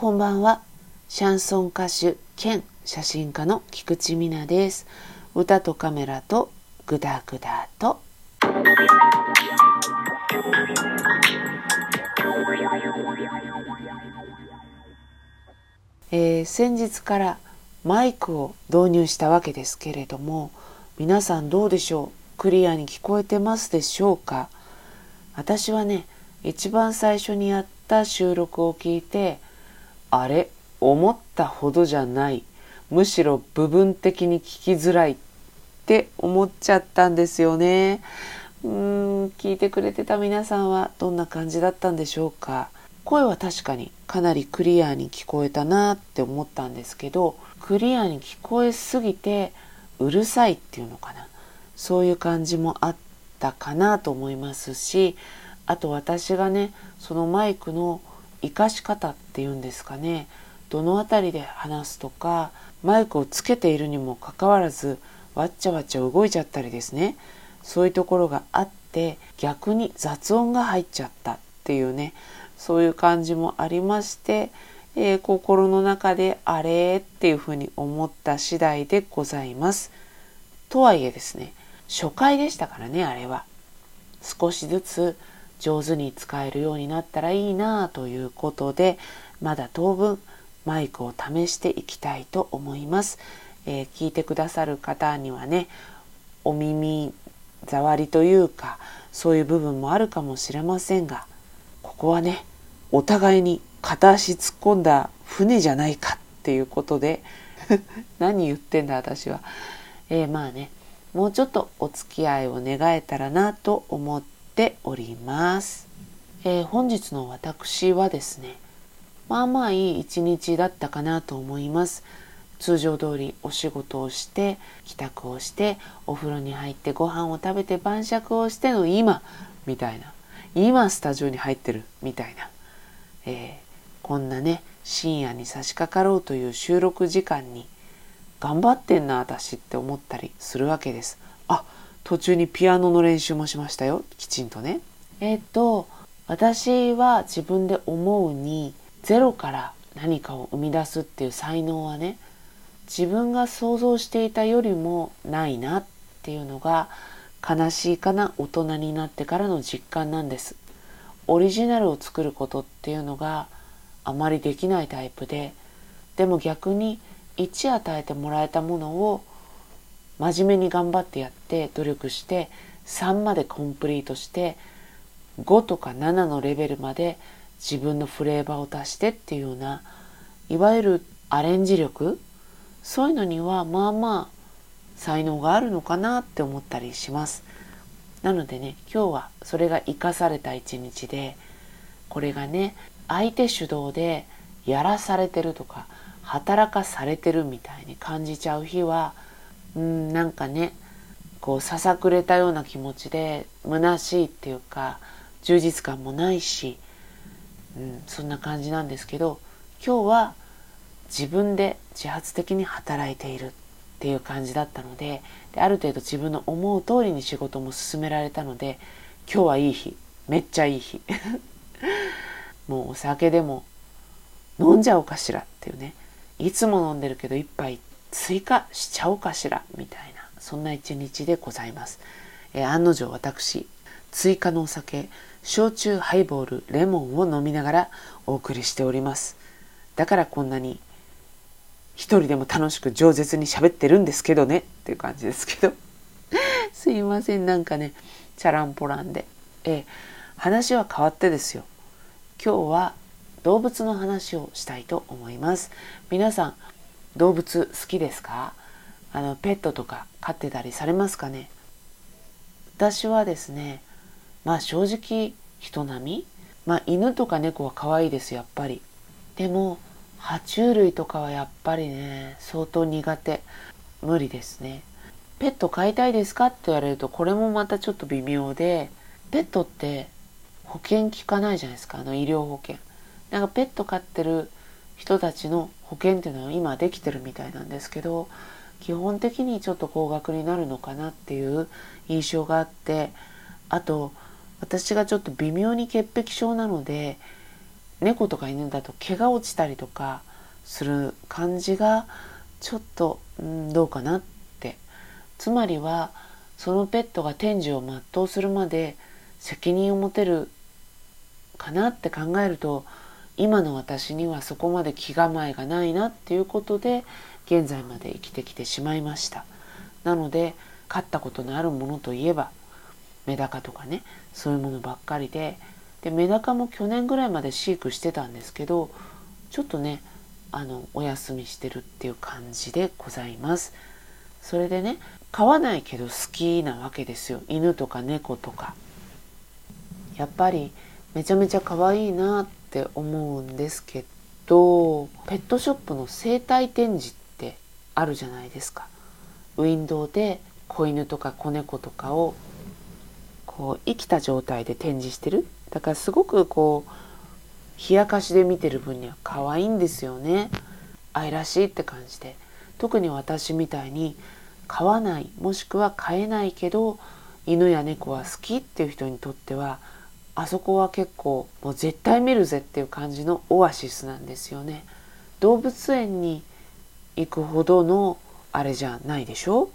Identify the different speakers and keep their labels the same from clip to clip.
Speaker 1: こんばんは。シャンソン歌手兼写真家の菊池美奈です。歌とカメラとグダグダと。えー、先日からマイクを導入したわけですけれども皆さんどうでしょう？クリアに聞こえてますでしょうか？私はね一番最初にやった収録を聞いてあれ？思ったほどじゃない。むしろ部分的に聞きづらいって思っちゃったんですよね。うーん聞いてくれてた皆さんはどんな感じだったんでしょうか。声は確かにかなりクリアに聞こえたなって思ったんですけどクリアに聞こえすぎてうるさいっていうのかな。そういう感じもあったかなと思いますしあと私がねそのマイクの活かし方っていうんですかねどの辺りで話すとかマイクをつけているにもかかわらずわっちゃわっちゃ動いちゃったりですねそういうところがあって逆に雑音が入っちゃったっていうねそういう感じもありましてえー、心の中であれっていうふうに思った次第でございます。とはいえですね、初回でしたからね、あれは。少しずつ上手に使えるようになったらいいなということで、まだ当分マイクを試していきたいと思います。えー、聞いてくださる方にはね、お耳触りというか、そういう部分もあるかもしれませんが、ここはね、お互いに片足突っ込んだ船じゃないかっていうことで 何言ってんだ私は。えー、まあねもうちょっとお付き合いを願えたらなと思ってております。えー、本日の私はですねまあまあいい一日だったかなと思います。通常通りお仕事をして帰宅をしてお風呂に入ってご飯を食べて晩酌をしての今みたいな今スタジオに入ってるみたいな、えー、こんなね深夜に差し掛かろうという収録時間に頑張ってんな私って思ったりするわけです。あ途中にピアノの練習もしましたよきちんとね。えっ、と私は自分で思うにゼロから何かを生み出すっていう才能はね自分が想像していたよりもないなっていうのが悲しいかな大人になってからの実感なんです。オリジナルを作ることっていうのがあまりできないタイプででも逆に1与えてもらえたものを真面目に頑張ってやって努力して3までコンプリートして5とか7のレベルまで自分のフレーバーを足してっていうようないわゆるアレンジ力そういうのにはまあまあ才能があるのかなって思ったりします。なのでね今日はそれが生かされた一日でこれがね相手主導でやらされてるとか働かされてるみたいに感じちゃう日はうんなんかねこうささくれたような気持ちで虚しいっていうか充実感もないし、うん、そんな感じなんですけど今日は自分で自発的に働いているっていう感じだったのでである程度自分の思う通りに仕事も進められたので今日はいい日めっちゃいい日。もうお酒でも飲んじゃおうかしらっていうね。いつも飲んでるけど一杯って追加しちゃおうかしらみたいなそんな一日でございます、えー、案の定私追加のお酒焼酎ハイボールレモンを飲みながらお送りしております。だからこんなに一人でも楽しく饒舌に喋ってるんですけどねっていう感じですけど。すいませんなんかねチャランポランで。えー、話は変わってですよ。今日は動物の話をしたいと思います。皆さん動物好きですか？あのペットとか飼ってたりされますかね？私はですねまあ正直人並み？まあ犬とか猫は可愛いですやっぱり。でも爬虫類とかはやっぱりね相当苦手。無理ですね。ペット飼いたいですか？って言われるとこれもまたちょっと微妙でペットって保険効かないじゃないですかあの医療保険。なんかペット飼ってる人たちの保険っていうのは今できてるみたいなんですけど基本的にちょっと高額になるのかなっていう印象があってあと私がちょっと微妙に潔癖症なので猫とか犬だと毛が落ちたりとかする感じがちょっと、うん、どうかなって。つまりはそのペットが天寿を全うするまで責任を持てるかなって考えると今の私にはそこまで気構えがないなっていうことで現在まで生きてきてしまいました。なので飼ったことのあるものといえばメダカとかねそういうものばっかりででメダカも去年ぐらいまで飼育してたんですけどちょっとねあのお休みしてるっていう感じでございます。それでね飼わないけど好きなわけですよ。犬とか猫とか。やっぱりめちゃめちゃ可愛いなっって思うんですけどペットショップの生態展示ってあるじゃないですか。ウィンドウで子犬とか子猫とかをこう生きた状態で展示してる。だからすごくこう冷やかしで見てる分には可愛いんですよね。愛らしいって感じで。特に私みたいに飼わないもしくは飼えないけど犬や猫は好きっていう人にとってはあそこは結構もう絶対見るぜっていう感じのオアシスなんですよね。動物園に行くほどのあれじゃないでしょ？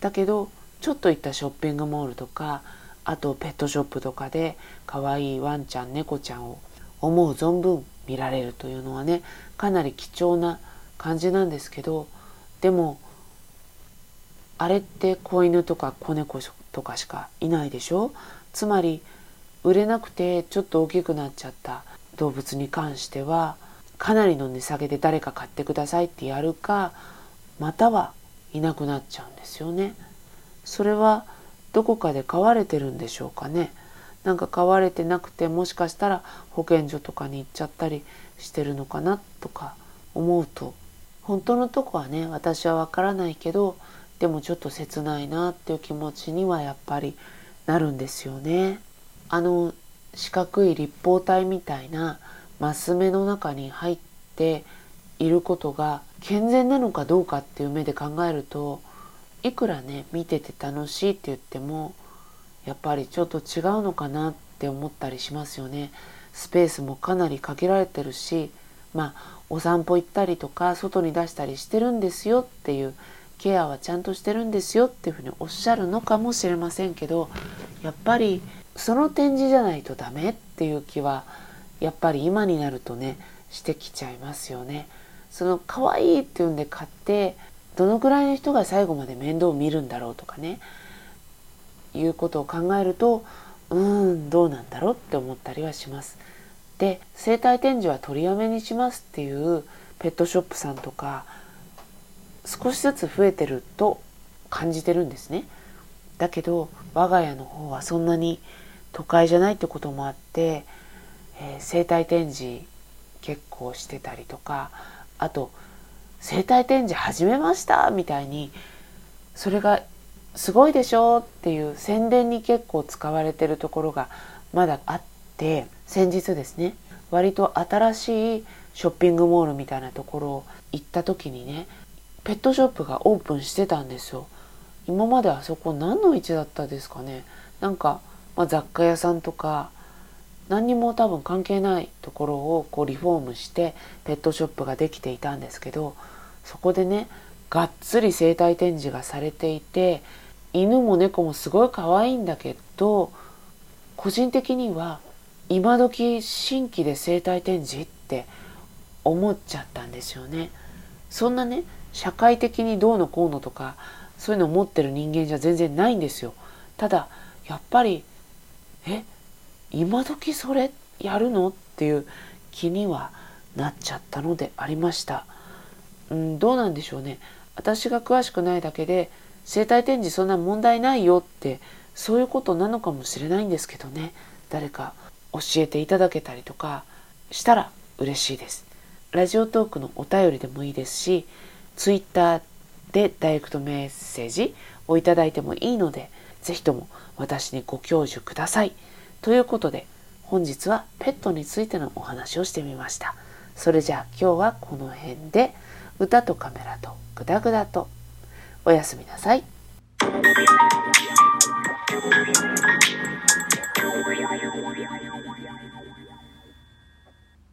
Speaker 1: だけどちょっと行ったショッピングモールとかあとペットショップとかで可愛いワンちゃん猫ちゃんを思う存分見られるというのはねかなり貴重な感じなんですけどでもあれって子犬とか子猫とかしかいないでしょ？つまり売れなくてちょっと大きくなっちゃった動物に関してはかなりの値下げで誰か買ってくださいってやるかまたはいなくなっちゃうんですよね。それはどこかで飼われてるんでしょうかね。なんか飼われてなくてもしかしたら保健所とかに行っちゃったりしてるのかなとか思うと本当のとこはね私はわからないけどでもちょっと切ないなっていう気持ちにはやっぱりなるんですよね。あの四角い立方体みたいなマス目の中に入っていることが健全なのかどうかっていう目で考えるといくらね見てて楽しいって言ってもやっぱりちょっと違うのかなって思ったりしますよね。スペースもかなり限られてるしまあお散歩行ったりとか外に出したりしてるんですよっていうケアはちゃんとしてるんですよっていうふうにおっしゃるのかもしれませんけどやっぱりその展示じゃないとダメっていう気はやっぱり今になるとねしてきちゃいますよね。その可愛いっていうんで買ってどのくらいの人が最後まで面倒を見るんだろうとかねいうことを考えるとうーんどうなんだろうって思ったりはします。で生態展示は取りやめにしますっていうペットショップさんとか少しずつ増えてると感じてるんですね。だけど我が家の方はそんなに都会じゃないってこともあって、えー、生態展示結構してたりとかあと生態展示始めましたみたいにそれがすごいでしょっていう宣伝に結構使われてるところがまだあって先日ですね割と新しいショッピングモールみたいなところを行った時にねペットショップがオープンしてたんですよ。今まであそこ何の位置だったですかね。なんかまあ、雑貨屋さんとか何にも多分関係ないところをこうリフォームしてペットショップができていたんですけどそこでねがっつり生態展示がされていて犬も猫もすごい可愛いんだけど個人的には今時新規で生態展示って思っちゃったんですよね。そんなね社会的にどうのこうのとかそういうのを持ってる人間じゃ全然ないんですよ。ただやっぱりえ今時それやるの？っていう気にはなっちゃったのでありました。うん、どうなんでしょうね。私が詳しくないだけで生態展示そんな問題ないよってそういうことなのかもしれないんですけどね誰か教えていただけたりとかしたら嬉しいです。ラジオトークのお便りでもいいですし Twitter でダイレクトメッセージをいただいてもいいので是非とも私にご教授ください。ということで本日はペットについてのお話をしてみました。それじゃあ今日はこの辺で歌とカメラとグダグダとおやすみなさい。